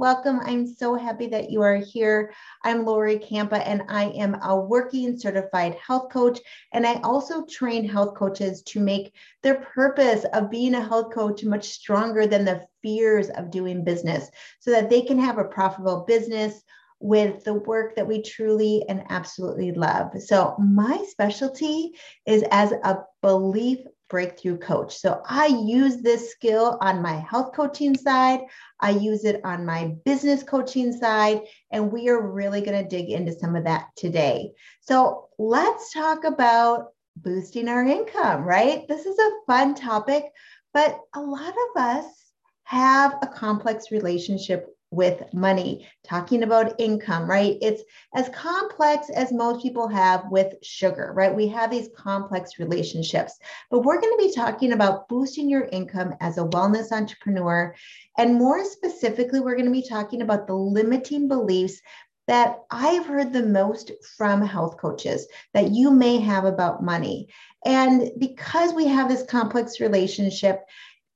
welcome. I'm so happy that you are here. I'm Lori Campa, and I am a working certified health coach. And I also train health coaches to make their purpose of being a health coach much stronger than the fears of doing business so that they can have a profitable business with the work that we truly and absolutely love. So, my specialty is as a belief breakthrough coach. So I use this skill on my health coaching side. I use it on my business coaching side. And we are really going to dig into some of that today. So let's talk about boosting our income, right? This is a fun topic, but a lot of us have a complex relationship with money, talking about income, right? It's as complex as most people have with sugar, right? We have these complex relationships, but we're going to be talking about boosting your income as a wellness entrepreneur. And more specifically, we're going to be talking about the limiting beliefs that I've heard the most from health coaches that you may have about money. And because we have this complex relationship,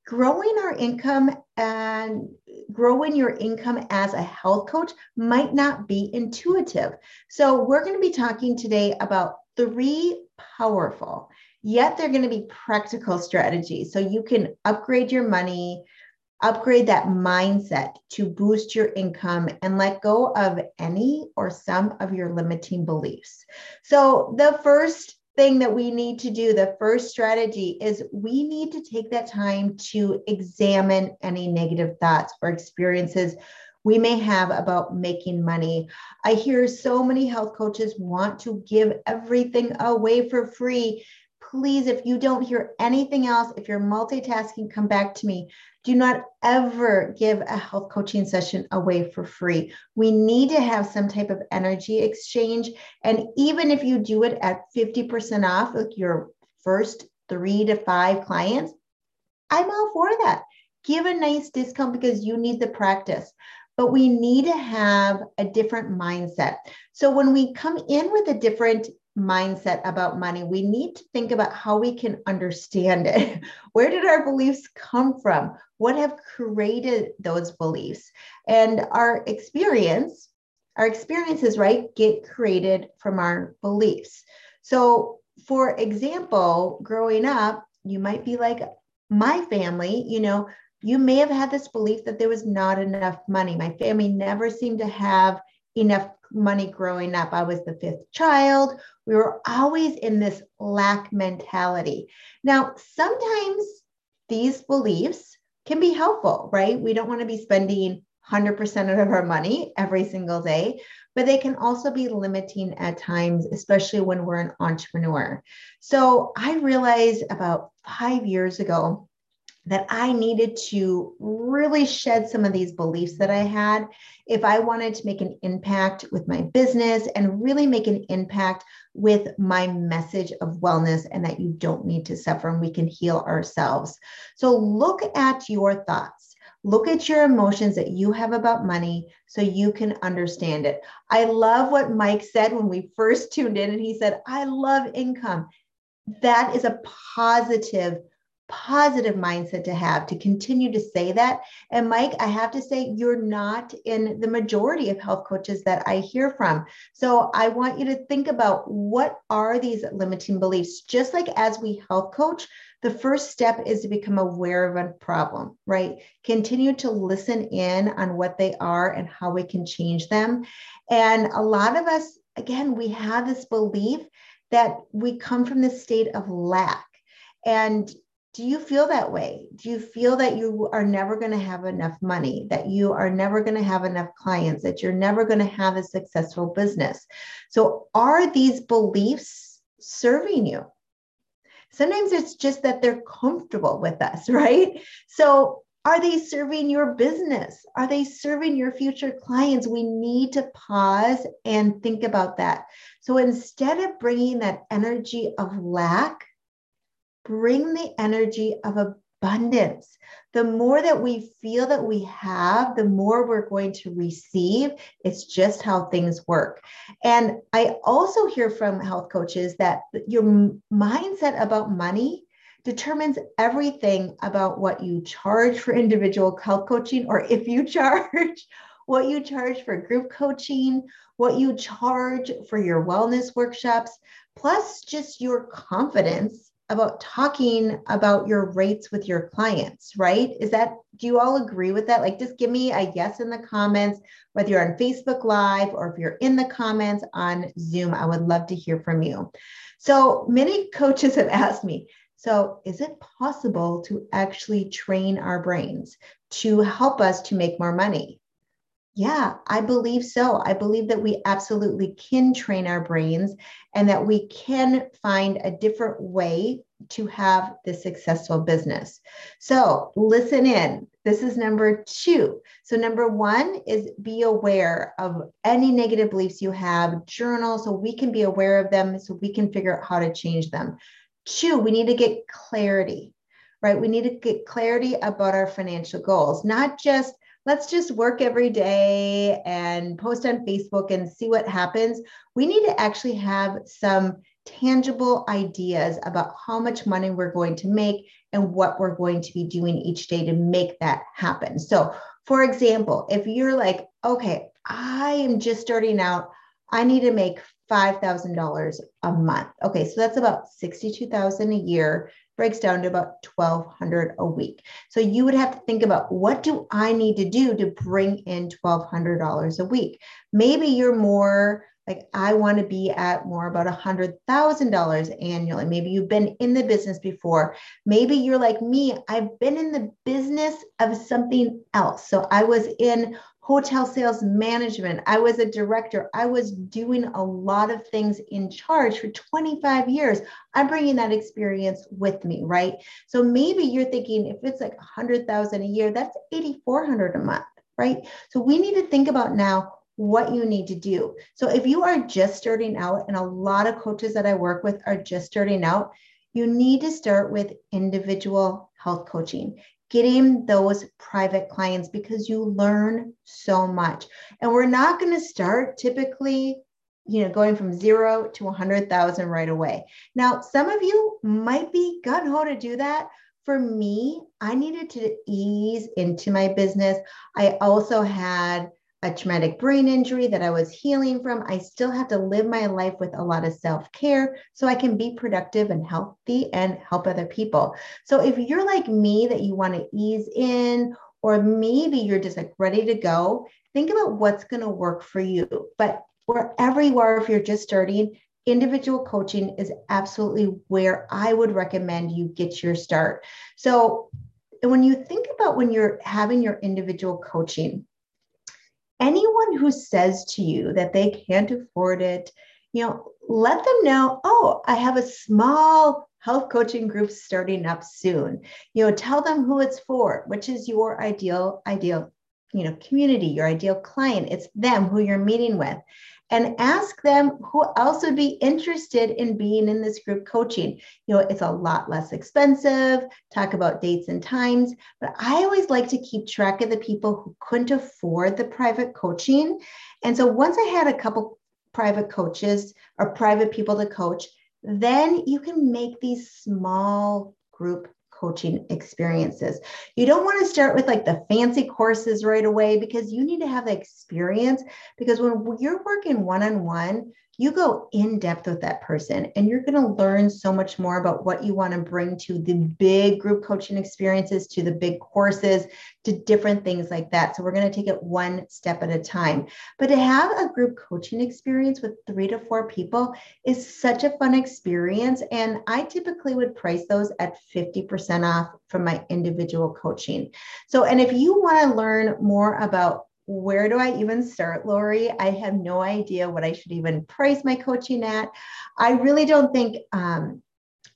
growing our income and growing your income as a health coach might not be intuitive. So, we're going to be talking today about three powerful, yet they're going to be practical strategies so you can upgrade your money, upgrade that mindset to boost your income and let go of any or some of your limiting beliefs. So, the first thing that we need to do, the first strategy is we need to take that time to examine any negative thoughts or experiences we may have about making money. I hear so many health coaches want to give everything away for free. Please, if you don't hear anything else, if you're multitasking, come back to me. Do not ever give a health coaching session away for free. We need to have some type of energy exchange. And even if you do it at 50% off, like your first three to five clients, I'm all for that. Give a nice discount because you need the practice. But we need to have a different mindset. So when we come in with a different mindset about money, we need to think about how we can understand it. Where did our beliefs come from? What have created those beliefs? And our experience, our experiences, right, get created from our beliefs. So, for example, growing up, you might be like my family, you know, you may have had this belief that there was not enough money. My family never seemed to have enough money growing up. I was the fifth child. We were always in this lack mentality. Now, sometimes these beliefs can be helpful, right? We don't want to be spending 100% of our money every single day, but they can also be limiting at times, especially when we're an entrepreneur. So I realized about five years ago that I needed to really shed some of these beliefs that I had if I wanted to make an impact with my business and really make an impact with my message of wellness and that you don't need to suffer and we can heal ourselves. So look at your thoughts. Look at your emotions that you have about money so you can understand it. I love what Mike said when we first tuned in, and he said, I love income. That is a positive positive mindset to have to continue to say that. And Mike, I have to say, you're not in the majority of health coaches that I hear from. So I want you to think about what are these limiting beliefs? Just like as we health coach, the first step is to become aware of a problem, right? Continue to listen in on what they are and how we can change them. And a lot of us, again, we have this belief that we come from this state of lack. And do you feel that way? Do you feel that you are never going to have enough money, that you are never going to have enough clients, that you're never going to have a successful business? So, are these beliefs serving you? Sometimes it's just that they're comfortable with us, right? So, are they serving your business? Are they serving your future clients? We need to pause and think about that. So, instead of bringing that energy of lack, bring the energy of abundance. The more that we feel that we have, the more we're going to receive. It's just how things work. And I also hear from health coaches that your mindset about money determines everything about what you charge for individual health coaching or if you charge what you charge for group coaching, what you charge for your wellness workshops, plus just your confidence about talking about your rates with your clients, right? Is that, do you all agree with that? Like, just give me a yes in the comments, whether you're on Facebook Live or if you're in the comments on Zoom. I would love to hear from you. So, many coaches have asked me, so is it possible to actually train our brains to help us to make more money? Yeah, I believe so. I believe that we absolutely can train our brains and that we can find a different way to have this successful business. So, listen in. This is number two. So, number one is be aware of any negative beliefs you have, journal so we can be aware of them so we can figure out how to change them. Two, we need to get clarity, right? We need to get clarity about our financial goals, not just let's just work every day and post on Facebook and see what happens. We need to actually have some tangible ideas about how much money we're going to make and what we're going to be doing each day to make that happen. So, for example, if you're like, okay, I am just starting out, I need to make $5,000 a month. Okay, so that's about 62,000 a year breaks down to about 1200 a week. So you would have to think about what do I need to do to bring in $1200 a week? Maybe you're more like I want to be at more about $100,000 annually. Maybe you've been in the business before. Maybe you're like me, I've been in the business of something else. So I was in hotel sales management. I was a director. I was doing a lot of things in charge for 25 years. I'm bringing that experience with me, right? So maybe you're thinking if it's like 100,000 a year, that's 8,400 a month, right? So we need to think about now what you need to do. So if you are just starting out, and a lot of coaches that I work with are just starting out, you need to start with individual health coaching getting those private clients because you learn so much. And we're not going to start typically, you know, going from zero to 100,000 right away. Now, some of you might be gun ho to do that. For me, I needed to ease into my business. I also had a traumatic brain injury that I was healing from. I still have to live my life with a lot of self care so I can be productive and healthy and help other people. So if you're like me, that you want to ease in, or maybe you're just like ready to go, think about what's going to work for you. But wherever you are, if you're just starting, individual coaching is absolutely where I would recommend you get your start. So when you think about when you're having your individual coaching, anyone who says to you that they can't afford it, you know, let them know, oh, I have a small health coaching group starting up soon. You know, tell them who it's for, which is your ideal, ideal, you know, community, your ideal client. It's them who you're meeting with and ask them who else would be interested in being in this group coaching. You know, it's a lot less expensive, talk about dates and times, but I always like to keep track of the people who couldn't afford the private coaching. And so once I had a couple private coaches or private people to coach, then you can make these small group coaching experiences. You don't want to start with like the fancy courses right away because you need to have the experience. Because when you're working one on one, you go in depth with that person and you're going to learn so much more about what you want to bring to the big group coaching experiences, to the big courses, to different things like that. So we're going to take it one step at a time. But to have a group coaching experience with three to four people is such a fun experience. And I typically would price those at 50% off from my individual coaching. So, and if you want to learn more about where do I even start, Lori? I have no idea what I should even price my coaching at. I really don't think um,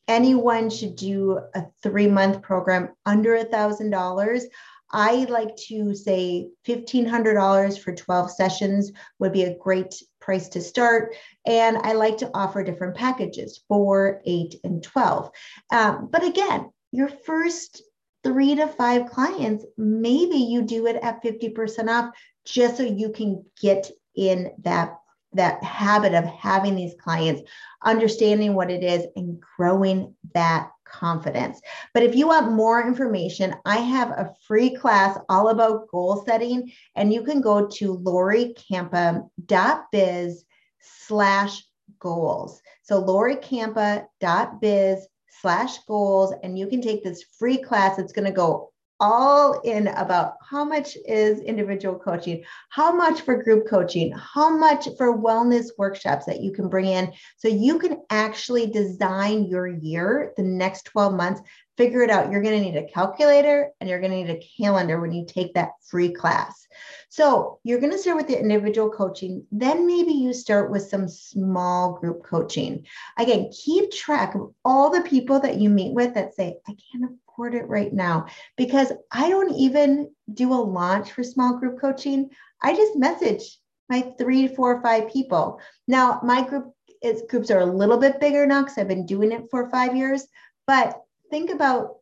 anyone should do a three month program under a thousand dollars. I like to say $1,500 for 12 sessions would be a great price to start. And I like to offer different packages four, eight, and 12. Um, but again, your first three to five clients, maybe you do it at 50% off just so you can get in that that habit of having these clients, understanding what it is and growing that confidence. But if you want more information, I have a free class all about goal setting, and you can go to loricampa.biz slash goals. So loricampa.biz slash goals, and you can take this free class. It's going to go all in about how much is individual coaching, how much for group coaching, how much for wellness workshops that you can bring in. So you can actually design your year, the next 12 months, figure it out. You're going to need a calculator and you're going to need a calendar when you take that free class. So you're going to start with the individual coaching. Then maybe you start with some small group coaching. Again, keep track of all the people that you meet with that say, I can't afford it right now because I don't even do a launch for small group coaching. I just message my three, four, five people. Now, my group is groups are a little bit bigger now because I've been doing it for five years. But think about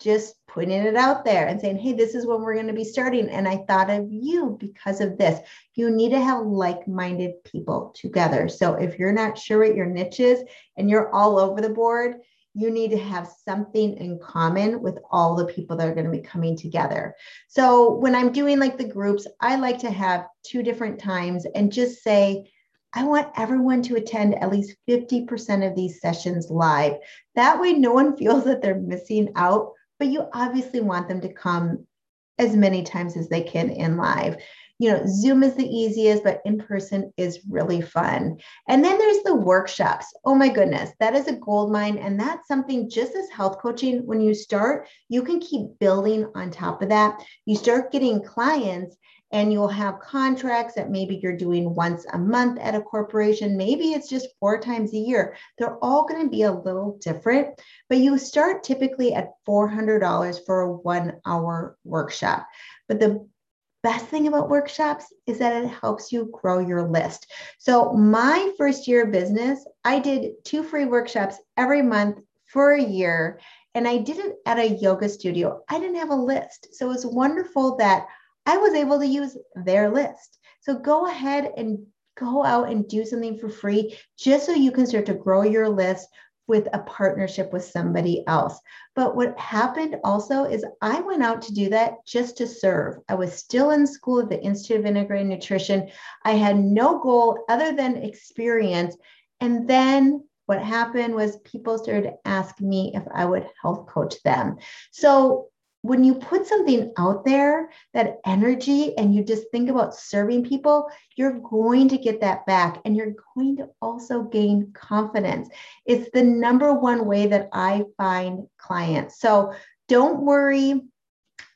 just putting it out there and saying, hey, this is when we're going to be starting. And I thought of you because of this. You need to have like minded people together. So if you're not sure what your niche is and you're all over the board, you need to have something in common with all the people that are going to be coming together. So when I'm doing like the groups, I like to have two different times and just say, I want everyone to attend at least 50% of these sessions live. That way, no one feels that they're missing out, but you obviously want them to come as many times as they can in live you know, Zoom is the easiest, but in person is really fun. And then there's the workshops. Oh my goodness, that is a gold mine. And that's something just as health coaching, when you start, you can keep building on top of that. You start getting clients and you'll have contracts that maybe you're doing once a month at a corporation. Maybe it's just four times a year. They're all going to be a little different, but you start typically at $400 for a one hour workshop. But the best thing about workshops is that it helps you grow your list. So, my first year of business, I did two free workshops every month for a year, and I did it at a yoga studio. I didn't have a list. So, it was wonderful that I was able to use their list. So, go ahead and go out and do something for free just so you can start to grow your list with a partnership with somebody else. But what happened also is I went out to do that just to serve. I was still in school at the Institute of Integrated Nutrition. I had no goal other than experience. And then what happened was people started to ask me if I would health coach them. So when you put something out there, that energy, and you just think about serving people, you're going to get that back and you're going to also gain confidence. It's the number one way that I find clients. So don't worry.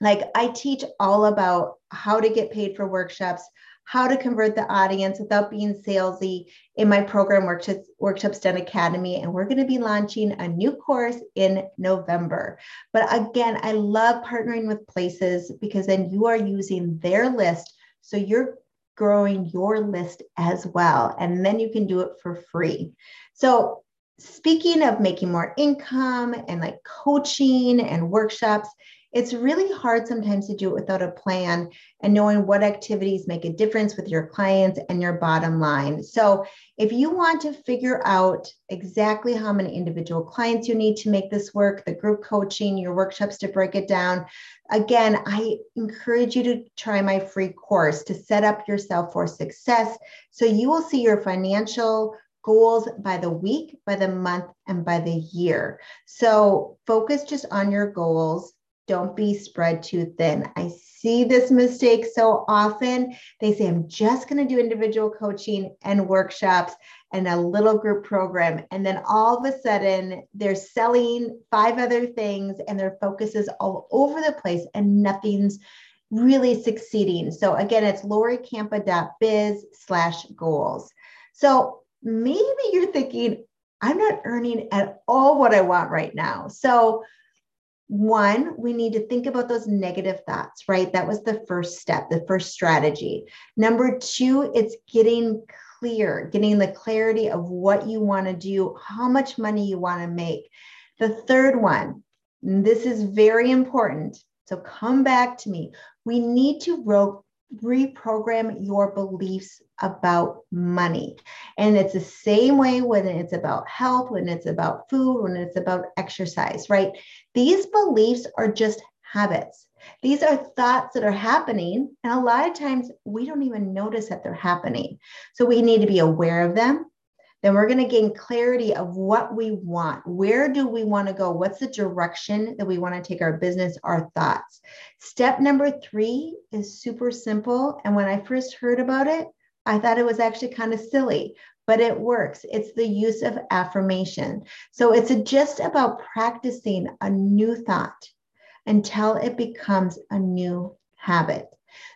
Like I teach all about how to get paid for workshops, how to convert the audience without being salesy in my program Workshops Done Academy. And we're going to be launching a new course in november. But again i love partnering with places because then you are using their list. So you're growing your list as well. And then you can do it for free. So speaking of making more income and like coaching and workshops it's really hard sometimes to do it without a plan and knowing what activities make a difference with your clients and your bottom line. So, if you want to figure out exactly how many individual clients you need to make this work, the group coaching, your workshops to break it down, again, I encourage you to try my free course to set up yourself for success. So, you will see your financial goals by the week, by the month, and by the year. So, focus just on your goals don't be spread too thin. I see this mistake so often. They say, I'm just going to do individual coaching and workshops and a little group program. And then all of a sudden, they're selling five other things and their focus is all over the place and nothing's really succeeding. So again, it's loricampa.biz slash goals. So maybe you're thinking, I'm not earning at all what I want right now. So one, we need to think about those negative thoughts, right? That was the first step, the first strategy. Number two, it's getting clear, getting the clarity of what you want to do, how much money you want to make. The third one, this is very important. So come back to me. We need to ro- reprogram your beliefs about money. And it's the same way when it's about health, when it's about food, when it's about exercise, right? These beliefs are just habits. These are thoughts that are happening. And a lot of times we don't even notice that they're happening. So we need to be aware of them. Then we're going to gain clarity of what we want. Where do we want to go? What's the direction that we want to take our business, our thoughts? Step number three is super simple. And when I first heard about it, I thought it was actually kind of silly, but it works. It's the use of affirmation. So it's just about practicing a new thought until it becomes a new habit.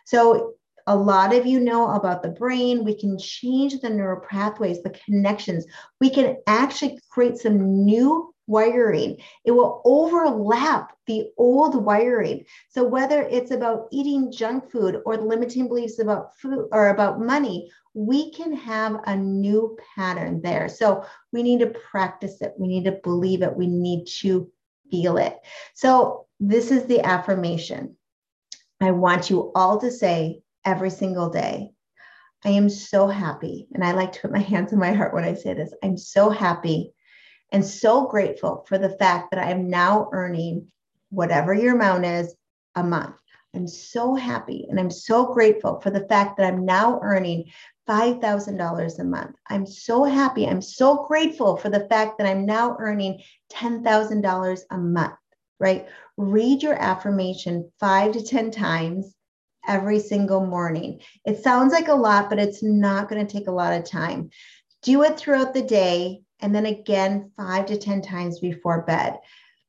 So a lot of you know about the brain. We can change the neural pathways, the connections. We can actually create some new wiring. It will overlap the old wiring. So whether it's about eating junk food or limiting beliefs about food or about money, we can have a new pattern there. So we need to practice it. We need to believe it. We need to feel it. So this is the affirmation. I want you all to say every single day, I am so happy. And I like to put my hands on my heart when I say this. I'm so happy and so grateful for the fact that I am now earning whatever your amount is a month. I'm so happy and I'm so grateful for the fact that I'm now earning $5,000 a month. I'm so happy. I'm so grateful for the fact that I'm now earning $10,000 a month, right? Read your affirmation five to 10 times every single morning. It sounds like a lot, but it's not going to take a lot of time. Do it throughout the day and then again five to 10 times before bed.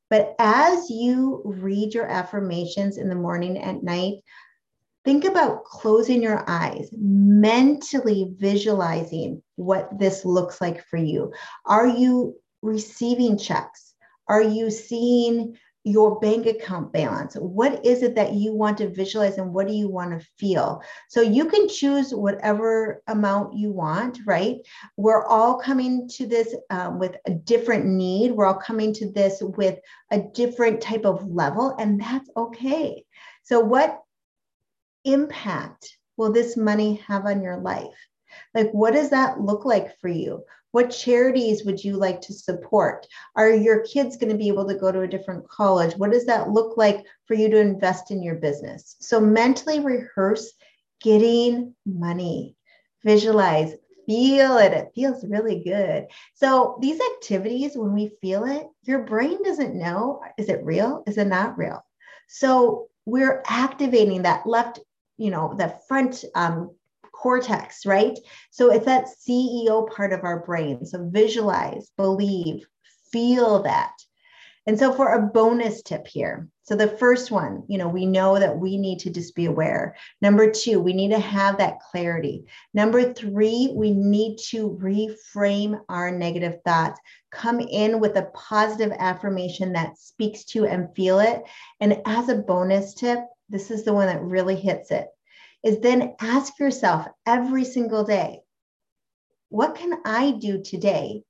But as you read your affirmations in the morning and night, think about closing your eyes, mentally visualizing what this looks like for you. Are you receiving checks? Are you seeing your bank account balance. What is it that you want to visualize and what do you want to feel? So you can choose whatever amount you want, right? We're all coming to this um, with a different need. We're all coming to this with a different type of level, and that's okay. So, what impact will this money have on your life? Like, what does that look like for you? What charities would you like to support? Are your kids going to be able to go to a different college? What does that look like for you to invest in your business? So, mentally rehearse getting money, visualize, feel it. It feels really good. So, these activities, when we feel it, your brain doesn't know is it real? Is it not real? So, we're activating that left, you know, the front um, cortex, right? So it's that CEO part of our brain. So visualize, believe, feel that. And so for a bonus tip here. So the first one, you know, we know that we need to just be aware. Number two, we need to have that clarity. Number three, we need to reframe our negative thoughts. Come in with a positive affirmation that speaks to and feel it. And as a bonus tip, this is the one that really hits it is then ask yourself every single day, what can I do today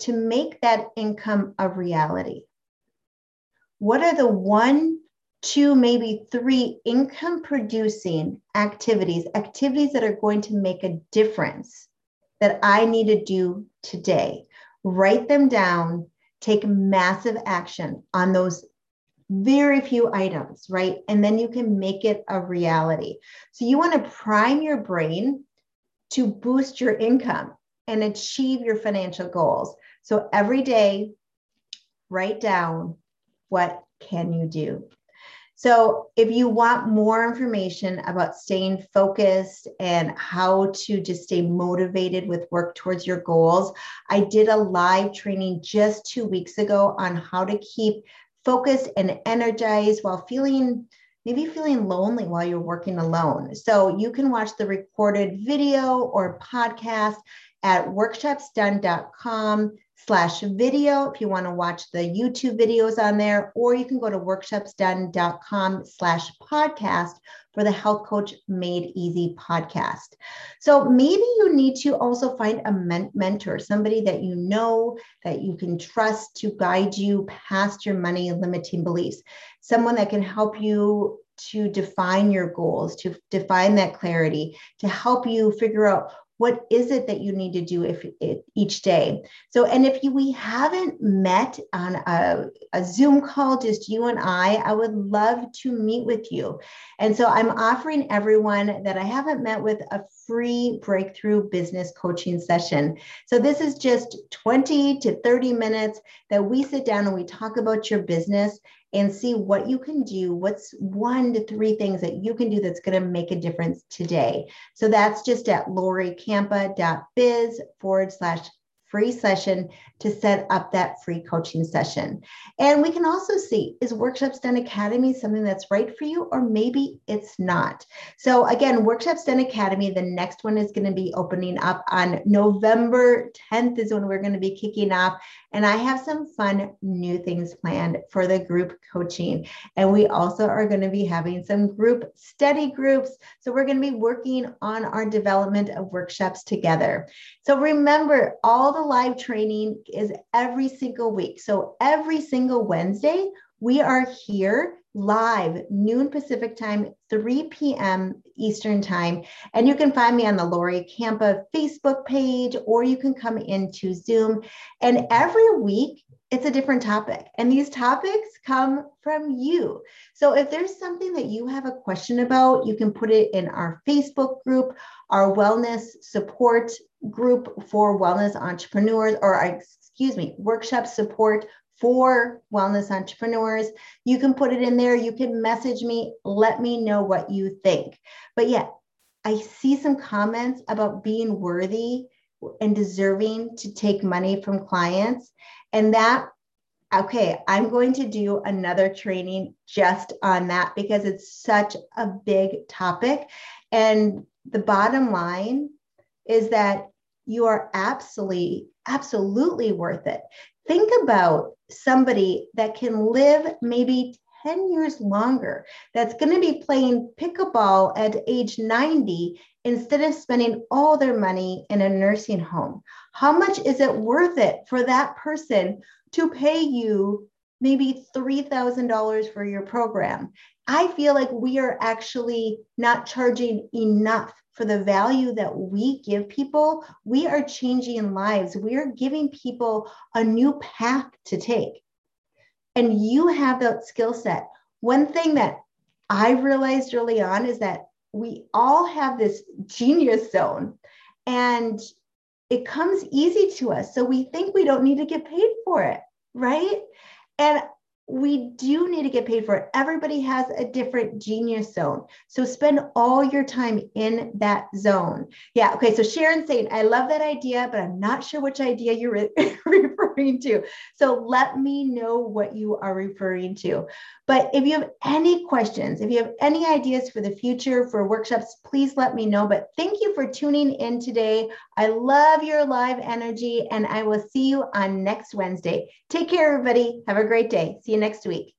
to make that income a reality? What are the one, two, maybe three income producing activities, activities that are going to make a difference that I need to do today? Write them down, take massive action on those very few items, right? And then you can make it a reality. So you want to prime your brain to boost your income and achieve your financial goals. So every day, write down what can you do? So, if you want more information about staying focused and how to just stay motivated with work towards your goals, I did a live training just two weeks ago on how to keep focused and energized while feeling maybe feeling lonely while you're working alone. So you can watch the recorded video or podcast at workshopsdone.com slash video if you want to watch the YouTube videos on there, or you can go to workshopsdone.com slash podcast for the Health Coach Made Easy podcast. So maybe you need to also find a men- mentor, somebody that you know that you can trust to guide you past your money limiting beliefs, someone that can help you to define your goals, to define that clarity, to help you figure out what is it that you need to do if each day? So and if you, we haven't met on a, a zoom call just you and i i would love to meet with you. And so i'm offering everyone that i haven't met with a free breakthrough business coaching session. So this is just 20 to 30 minutes that we sit down and we talk about your business and see what you can do. What's one to three things that you can do that's going to make a difference today? So that's just at loricampa.biz forward slash free session to set up that free coaching session. And we can also see is Workshops Done Academy something that's right for you, or maybe it's not. So, again, Workshops Done Academy, the next one is going to be opening up on November 10th, is when we're going to be kicking off. And I have some fun new things planned for the group coaching. And we also are going to be having some group study groups. So, we're going to be working on our development of workshops together. So, remember, all the live training is every single week. So every single Wednesday, we are here live, noon Pacific time, 3 p.m. Eastern time. And you can find me on the Lori Campa Facebook page, or you can come into Zoom. And every week, it's a different topic. And these topics come from you. So if there's something that you have a question about, you can put it in our Facebook group, our wellness support group for wellness entrepreneurs, or excuse me, workshop support for wellness entrepreneurs. You can put it in there. You can message me. Let me know what you think. But yeah, I see some comments about being worthy and deserving to take money from clients. And that, okay, I'm going to do another training just on that because it's such a big topic. And the bottom line is that you are absolutely, absolutely worth it. Think about somebody that can live maybe 10 years longer, that's going to be playing pickleball at age 90 instead of spending all their money in a nursing home. How much is it worth it for that person to pay you maybe $3,000 for your program? I feel like we are actually not charging enough for the value that we give people. We are changing lives. We are giving people a new path to take. And you have that skill set. One thing that I realized early on is that we all have this genius zone and it comes easy to us. So we think we don't need to get paid for it, right? And we do need to get paid for it. Everybody has a different genius zone. So spend all your time in that zone. Yeah. Okay. So Sharon's saying, I love that idea, but I'm not sure which idea you're re- referring to. So let me know what you are referring to. But if you have any questions, if you have any ideas for the future for workshops, please let me know. But thank you for tuning in today. I love your live energy, and I will see you on next Wednesday. Take care, everybody. Have a great day. See you next week.